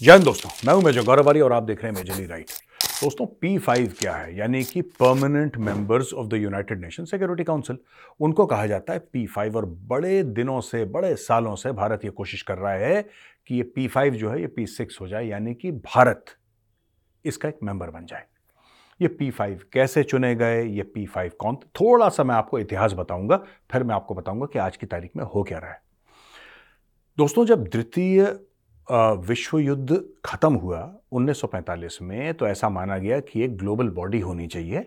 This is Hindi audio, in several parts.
जय हिंद दोस्तों, मैं हूँ मेजर गौरवारी और आप देख रहे हैं मेजरली राइट। दोस्तों पी फाइव क्या है? यानी कि permanent members of the United Nation security council उनको कहा जाता है पी फाइव और बड़े दिनों से, बड़े सालों से भारत ये कोशिश कर रहा है कि ये पी फाइव जो है, ये पी सिक्स हो जाए, यानी कि भारत इसका एक मेंबर बन जाए। ये पी फाइव कैसे चुने गए, ये पी फाइव कौन? थोड़ा सा मैं आपको इतिहास बताऊँगा, फिर मैं आपको बताऊँगा कि आज की तारीख में हो क्या रहा है। दोस्तों, जब द्वितीय विश्व युद्ध खत्म हुआ 1945 में तो ऐसा माना गया कि एक ग्लोबल बॉडी होनी चाहिए।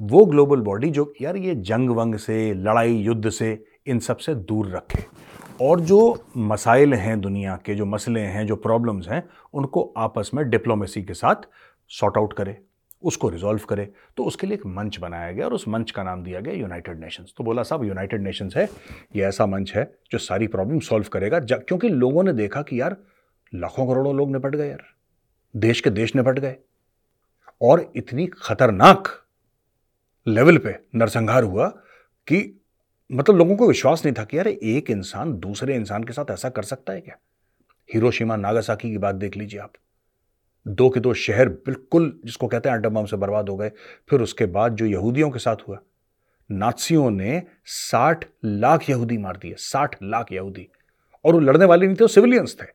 वो ग्लोबल बॉडी जो यार ये जंग वंग से, लड़ाई युद्ध से, इन सबसे दूर रखे। और जो मसाइल हैं दुनिया के, जो मसले हैं, जो प्रॉब्लम्स हैं, उनको आपस में डिप्लोमेसी के साथ सॉर्ट आउट करे। उसको रिजॉल्व करे। तो उसके लिए एक मंच बनाया गया और उस मंच का नाम दिया गया यूनाइटेड नेशंस तो बोला, साहब यूनाइटेड नेशंस है, ये ऐसा मंच है जो सारी प्रॉब्लम सॉल्व करेगा। क्योंकि लोगों ने देखा कि यार, लाखों करोड़ों लोग निपट गए यार। देश के देश निपट गए। और इतनी खतरनाक लेवल पे नरसंहार हुआ कि मतलब लोगों को विश्वास नहीं था कि यार, एक इंसान दूसरे इंसान के साथ ऐसा कर सकता है क्या? हिरोशिमा नागासाकी की बात देख लीजिए आप। दो के दो शहर बिल्कुल, जिसको कहते हैं बम से बर्बाद हो गए। फिर उसके बाद जो यहूदियों के साथ हुआ नाtsiयों ने साठ लाख यहूदी मार दिए, साठ लाख यहूदी। और वो लड़ने वाले नहीं थे, वो सिविलियंस थे।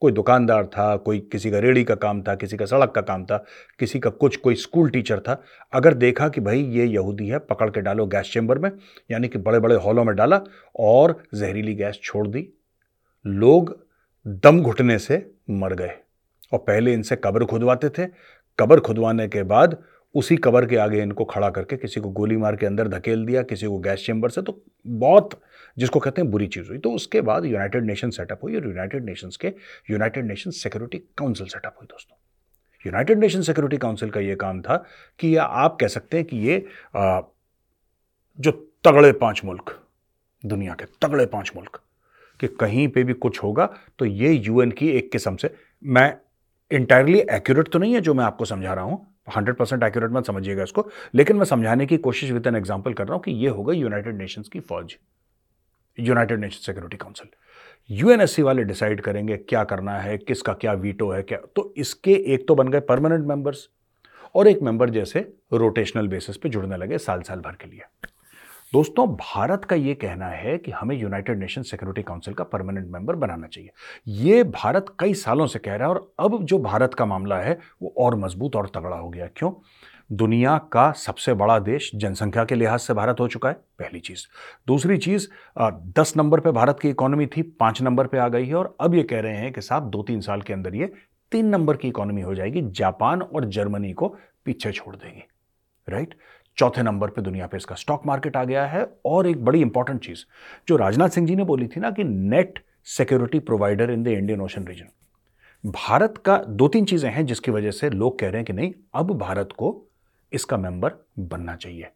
कोई दुकानदार था, कोई किसी का रेड़ी का काम था, किसी का सड़क का काम था, किसी का कुछ, कोई स्कूल टीचर था। अगर देखा कि भाई ये यहूदी है, पकड़ के डालो गैस चैम्बर में, यानी कि बड़े बड़े हॉलों में डाला और जहरीली गैस छोड़ दी। लोग दम घुटने से मर गए। और पहले इनसे कब्र खुदवाते थे। कब्र खुदवाने के बाद उसी कबर के आगे इनको खड़ा करके किसी को गोली मार के अंदर धकेल दिया किसी को गैस चैम्बर से तो बहुत जिसको कहते हैं बुरी चीज़ हुई। तो उसके बाद यूनाइटेड नेशन सेटअप हुई और यूनाइटेड नेशंस के United Nation security council setup हुई दोस्तों। यूनाइटेड नेशन सिक्योरिटी काउंसिल का ये काम था कि या आप कह सकते हैं कि ये आ, जो तगड़े पाँच मुल्क दुनिया के तगड़े पाँच मुल्क कि कहीं पे भी कुछ होगा तो ये यूएन की एक किस्म से मैं इंटायरली एक्यूरेट तो नहीं है जो मैं आपको समझा रहा हूँ। हंड्रेड परसेंट एक्यूरेट मत समझिएगा इसको। लेकिन मैं समझाने की कोशिश विद एन एग्ज़ाम्पल कर रहा हूँ कि ये होगा यूनाइटेड नेशंस की फौज। United Nation security council UNSC वाले डिसाइड करेंगे क्या करना है, किसका क्या वीटो है, क्या। तो इसके एक तो बन गए परमानेंट मेंबर्स और एक मेंबर जैसे रोटेशनल बेसिस पे जुड़ने लगे साल साल भर के लिए। दोस्तों, भारत का यह कहना है कि हमें यूनाइटेड नेशन सिक्योरिटी काउंसिल का परमानेंट मेंबर बनाना चाहिए। यह भारत कई सालों से कह रहा है और अब जो भारत का मामला है, वो और मज़बूत और तगड़ा हो गया। क्यों? दुनिया का सबसे बड़ा देश जनसंख्या के लिहाज से भारत हो चुका है, पहली चीज़। दूसरी चीज़ दस नंबर पे भारत की इकोनॉमी थी, पाँच नंबर पे आ गई है और अब ये कह रहे हैं कि साहब दो तीन साल के अंदर ये तीन नंबर की इकोनॉमी हो जाएगी, जापान और जर्मनी को पीछे छोड़ देगी। राइट? चौथे नंबर पे दुनिया पे इसका स्टॉक मार्केट आ गया है। और एक बड़ी इंपॉर्टेंट चीज़, जो राजनाथ सिंह जी ने बोली थी ना कि net security provider in the Indian ocean region Bharat का दो तीन चीज़ें हैं जिसकी वजह से लोग कह रहे हैं कि नहीं, अब भारत को इसका मेंबर बनना चाहिए।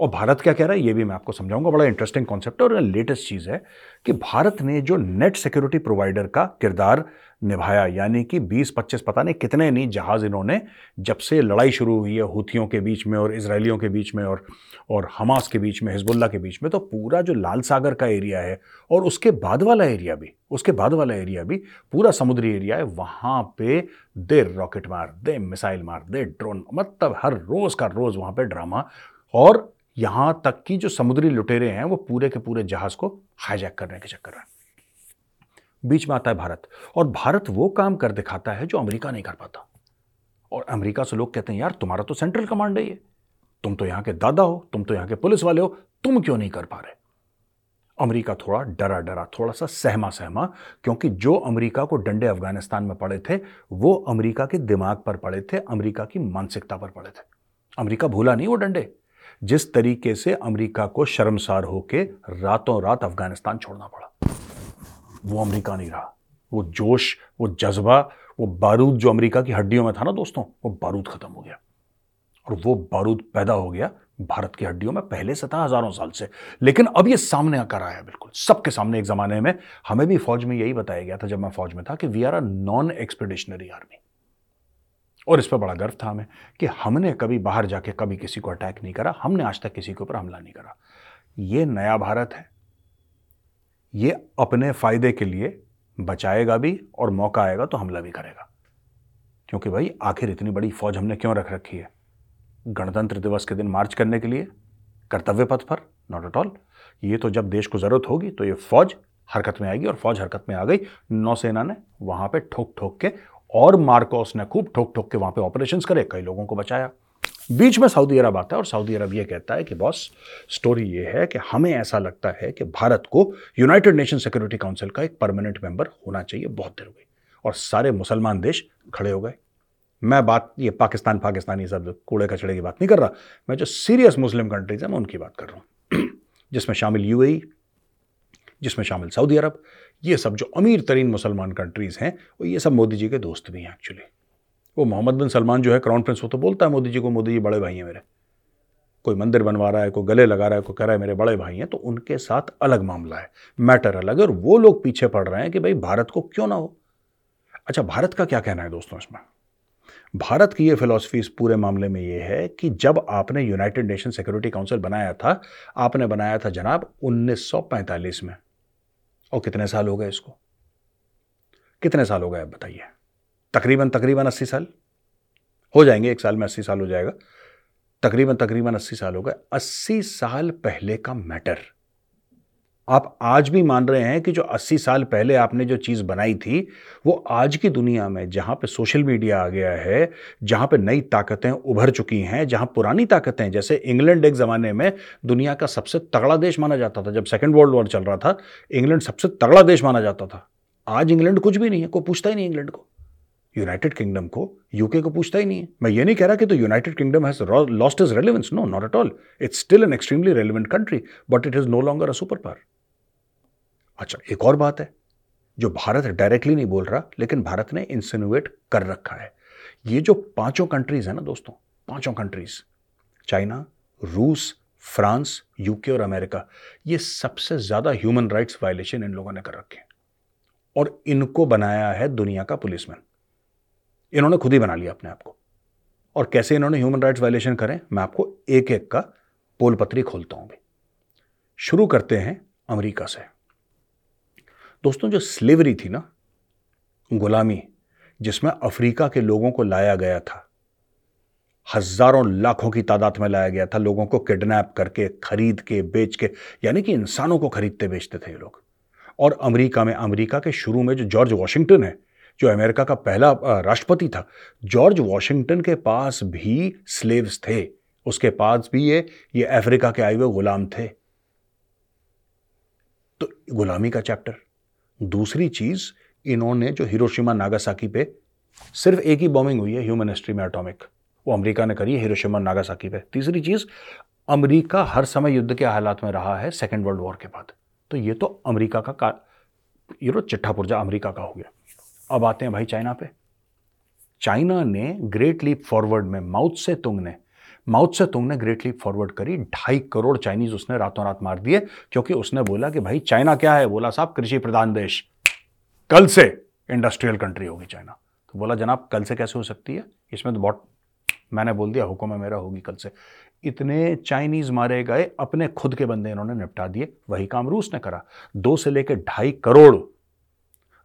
और भारत क्या कह रहा है? ये भी मैं आपको समझाऊँगा, बड़ा इंटरेस्टिंग कॉन्सेप्ट है और लेटेस्ट चीज़ है कि भारत ने जो नेट सिक्योरिटी प्रोवाइडर का किरदार निभाया, यानी कि 20-25 पता नहीं कितने नहीं, जहाज़ इन्होंने जब से लड़ाई शुरू हुई है हुथियों के बीच में और इसराइलियों के बीच में और और हमास के बीच में हिजबुल्ला के बीच में तो पूरा जो लाल सागर का एरिया है और उसके बाद वाला एरिया भी, उसके बाद वाला एरिया भी, पूरा समुद्री एरिया है, वहाँ पे दे रॉकेट मार, दे मिसाइल मार, दे ड्रोन मतलब हर रोज़ का रोज़ वहाँ पर ड्रामा और यहाँ तक कि जो समुद्री लुटेरे हैं, वो पूरे के पूरे जहाज़ को हाईजैक करने के चक्कर में। बीच में आता है भारत, और भारत वो काम कर दिखाता है जो अमेरिका नहीं कर पाता। और अमेरिका से लोग कहते हैं, यार, तुम्हारा तो सेंट्रल कमांड है ये। तुम तो यहाँ के दादा हो, तुम तो यहाँ के पुलिस वाले हो, तुम क्यों नहीं कर पा रहे? अमेरिका थोड़ा डरा डरा, थोड़ा सा सहमा सहमा, क्योंकि जो अमेरिका को डंडे अफ़गानिस्तान में पड़े थे, वो अमेरिका के दिमाग पर पड़े थे, अमेरिका की मानसिकता पर पड़े थे। अमेरिका भूला नहीं वो डंडे। जिस तरीके से अमेरिका को शर्मसार होके रातों रात अफ़गानिस्तान छोड़ना पड़ा। वो अमेरिका नहीं रहा। वो जोश, वो जज्बा, वो बारूद जो अमेरिका की हड्डियों में था ना दोस्तों, वो बारूद खत्म हो गया। और वो बारूद पैदा हो गया भारत की हड्डियों में पहले से था हज़ारों साल से। लेकिन अब ये सामने आकर आया बिल्कुल, सबके सामने एक जमाने में। हमें भी फौज में यही बताया गया था जब मैं फौज में था कि we are a non expeditionary army और इस पर बड़ा गर्व था हमें कि हमने कभी बाहर जाके कभी किसी को अटैक नहीं करा, हमने आज तक किसी के ऊपर हमला नहीं करा। ये नया भारत है। ये अपने फ़ायदे के लिए बचाएगा भी और मौका आएगा तो हमला भी करेगा। क्योंकि भाई, आखिर इतनी बड़ी फौज हमने क्यों रख रखी है? गणतंत्र दिवस के दिन मार्च करने के लिए, कर्तव्य पथ पर नॉट एट ऑल ये तो जब देश को ज़रूरत होगी तो ये फौज हरकत में आएगी और फौज हरकत में आ गई। नौसेना ने वहाँ पे ठोक ठोक के और मार्कोस ने खूब ठोक ठोक के वहाँ पे ऑपरेशंस करे, कई लोगों को बचाया। बीच में सऊदी अरब आता है और सऊदी अरब ये कहता है कि, बॉस स्टोरी ये है कि हमें ऐसा लगता है कि भारत को यूनाइटेड नेशन सिक्योरिटी काउंसिल का एक परमानेंट मेंबर होना चाहिए बहुत देर हो गई और सारे मुसलमान देश खड़े हो गए। मैं बात, ये पाकिस्तान, पाकिस्तानी सब कूड़े कचड़े की बात नहीं कर रहा, मैं जो सीरियस मुस्लिम कंट्रीज़ हैं, मैं उनकी बात कर रहा हूँ। जिसमें शामिल यूएई जिसमें शामिल सऊदी अरब ये सब जो अमीर तरीन मुसलमान कंट्रीज़ हैं, वो ये सब मोदी जी के दोस्त भी हैं एक्चुअली वो मोहम्मद बिन सलमान जो है क्राउन प्रिंस वो तो बोलता है मोदी जी को, मोदी जी, बड़े भाई हैं मेरे। कोई मंदिर बनवा रहा है, कोई गले लगा रहा है, कोई कह रहा है, मेरे बड़े भाई हैं तो उनके साथ अलग मामला है। मैटर अलग है और वो लोग पीछे पड़ रहे हैं कि भाई भारत को क्यों ना हो। अच्छा भारत का क्या कहना है दोस्तों इसमें? भारत की ये फिलॉसफी इस पूरे मामले में ये है कि जब आपने यूनाइटेड नेशन सिक्योरिटी काउंसिल बनाया था, आपने बनाया था जनाब 1945 में। और कितने साल हो गए इसको? कितने साल हो गए आप बताइए? तकरीबन तकरीबन अस्सी साल? हो जाएँगे, एक साल में अस्सी साल हो जाएगा। तकरीबन तकरीबन अस्सी साल हो गए। अस्सी साल पहले का मैटर। आप आज भी मान रहे हैं कि जो 80 साल पहले आपने जो चीज़ बनाई थी, वो आज की दुनिया में, जहाँ पे सोशल मीडिया आ गया है, जहाँ पे नई ताकतें उभर चुकी हैं, जहाँ पुरानी ताकतें, जैसे इंग्लैंड एक ज़माने में दुनिया का सबसे तगड़ा देश माना जाता था, जब सेकेंड वर्ल्ड वॉर चल रहा था, इंग्लैंड सबसे तगड़ा देश माना जाता था। आज इंग्लैंड कुछ भी नहीं है, कोई पूछता ही नहीं इंग्लैंड को। यूनाइटेड किंगडम को, यूके को पूछता ही नहीं है। मैं ये नहीं कह रहा कि तो United Kingdom has lost its relevance no not at all it's still an extremely relevant country but it is no longer a super power अच्छा एक और बात है, जो भारत डायरेक्टली नहीं बोल रहा, लेकिन भारत ने इंसिनुएट कर रखा है। ये जो पाँचों कंट्रीज़ है ना दोस्तों, पाँचों कंट्रीज़ चाइना रूस फ्रांस यूके और अमेरिका ये सबसे ज़्यादा ह्यूमन राइट्स वायलेशन इन लोगों ने कर रखे हैं। और इनको बनाया है दुनिया का पुलिसमैन इन्होंने खुद ही बना लिया अपने आप को। और कैसे इन्होंने ह्यूमन राइट्स वायलेशन करें, मैं आपको एक एक का पोलपत्री खोलता हूँ भी शुरू करते हैं अमेरिका से। दोस्तों, जो स्लेवरी थी ना, गुलामी, जिसमें अफ्रीका के लोगों को लाया गया था, हज़ारों लाखों की तादाद में लाया गया था, लोगों को किडनैप करके, खरीद के, बेच के, यानी कि इंसानों को खरीदते बेचते थे ये लोग। और अमेरिका में, अमेरिका के शुरू में जो जॉर्ज वॉशिंगटन है, जो अमेरिका का पहला राष्ट्रपति था, जॉर्ज वॉशिंगटन के पास भी स्लेव्स थे। उसके पास भी ये ये अफ्रीका के आए हुए गुलाम थे। तो गुलामी का चैप्टर। दूसरी चीज़ इन्होंने जो हिरोशिमा नागासाकी पे सिर्फ़ एक ही बॉम्बिंग हुई है ह्यूमन हिस्ट्री में एटॉमिक वो अमेरिका ने करी है हिरोशिमा नागासाकी पे। तीसरी चीज़ अमेरिका हर समय युद्ध के हालात में रहा है सेकेंड वर्ल्ड वॉर के बाद। तो ये तो अमेरिका का, का ये रो चिट्ठा पुर्जा अमेरिका का हो गया। अब आते हैं भाई चाइना पे। चाइना ने ग्रेट लीप फॉरवर्ड में माउथ से तुंग ने माउथ से तुंग ने ग्रेट लीप फॉरवर्ड करी, ढाई करोड़ चाइनीज़ उसने रातों रात मार दिए, क्योंकि उसने बोला कि भाई चाइना क्या है? बोला, साहब, कृषि प्रधान देश। कल से इंडस्ट्रियल कंट्री होगी चाइना तो बोला, जनाब, कल से कैसे हो सकती है? इसमें तो बहुत मैंने बोल दिया, हुक्म है मेरा, होगी कल से. इतने चाइनीज़ मारे गए, अपने खुद के बंदे इन्होंने निपटा दिए, वही काम रूस ने करा। दो से लेकर ढाई करोड़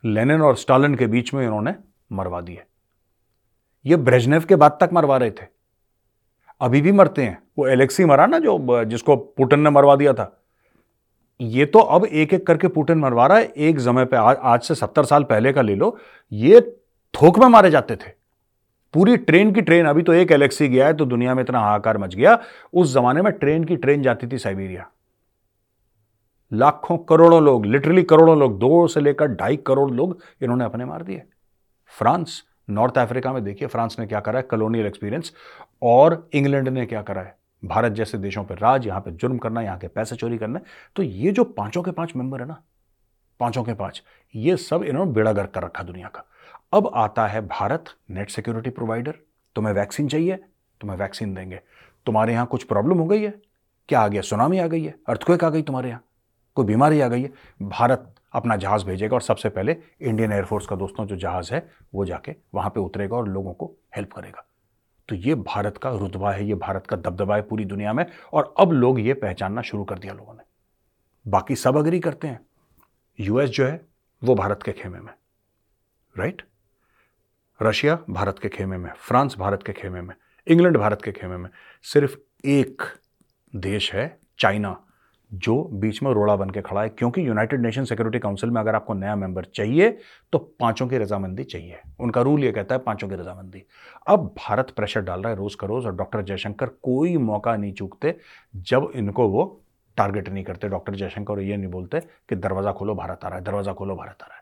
लेनिन और स्टालिन के बीच में इन्होंने मरवा दिए। ये ब्रेजनेव के बाद तक मरवा रहे थे। अभी भी मरते हैं। वो एलेक्सी मरा ना जो जिसको पुटन ने मरवा दिया था। ये तो अब एक एक करके पुटन मरवा रहा है एक समय पे आज, आज से सत्तर साल पहले का ले लो ये थोक में मारे जाते थे। पूरी ट्रेन की ट्रेन अभी तो एक एलेक्सी गया है तो दुनिया में इतना हाहाकार मच गया। उस जमाने में ट्रेन की ट्रेन जाती थी साइबेरिया। लाखों करोड़ों लोग लिटरली करोड़ों लोग दो से लेकर ढाई करोड़ लोग इन्होंने अपने मार दिए। फ्रांस नॉर्थ अफ्रीका में देखिए, फ्रांस ने क्या करा है? कलोनियल एक्सपीरियंस और इंग्लैंड ने क्या करा है? भारत जैसे देशों पर राज, यहाँ पर जुर्म करना, यहाँ के पैसे चोरी करना तो ये जो पाँचों के पाँच मेंबर है ना, पाँचों के पाँच, ये सब इन्होंने बेड़ा गर्क कर रखा दुनिया का। अब आता है भारत नेट सिक्योरिटी प्रोवाइडर तुम्हें वैक्सीन चाहिए, तुम्हें वैक्सीन देंगे। तुम्हारे यहाँ कुछ प्रॉब्लम हो गई है? क्या आ गया? सुनामी आ गई है? अर्थक्वेक आ गई तुम्हारे यहाँ? कोई बीमारी आ गई है? भारत अपना जहाज़ भेजेगा और सबसे पहले इंडियन एयरफोर्स का दोस्तों जो जहाज़ है, वो जाके वहाँ पे उतरेगा और लोगों को हेल्प करेगा। तो ये भारत का रुतबा है, ये भारत का दबदबा है पूरी दुनिया में और अब लोग ये पहचानना शुरू कर दिया लोगों ने। बाकी सब अग्री करते हैं। यूएस जो है, वो भारत के खेमे में। राइट रशिया भारत के खेमे में। फ्रांस भारत के खेमे में। इंग्लैंड भारत के खेमे में। सिर्फ़ एक देश है, चाइना। जो बीच में रोड़ा बन के खड़ा है, क्योंकि यूनाइटेड नेशन सिक्योरिटी काउंसिल में अगर आपको नया मेंबर चाहिए तो पाँचों की रजामंदी चाहिए। उनका रूल ये कहता है पाँचों की रजामंदी। अब भारत प्रेशर डाल रहा है रोज का रोज और डॉक्टर जयशंकर कोई मौका नहीं चूकते जब इनको वो टारगेट नहीं करते। डॉक्टर जयशंकर ये नहीं बोलते कि दरवाज़ा खोलो, भारत आ रहा है, दरवाज़ा खोलो, भारत आ रहा है।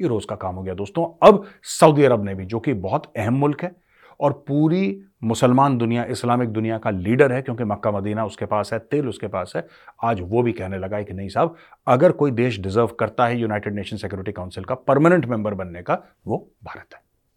ये रोज का काम हो गया दोस्तों। अब सऊदी अरब ने भी, जो कि बहुत अहम मुल्क है और पूरी मुसलमान दुनिया, इस्लामिक दुनिया का लीडर है, क्योंकि मक्का, मदीना उसके पास है, तेल उसके पास है। आज वो भी कहने लगा है कि नहीं साहब, अगर कोई देश डिजर्व करता है, यूनाइटेड नेशन सिक्योरिटी काउंसिल का, परमानेंट मेंबर बनने का, वो भारत है।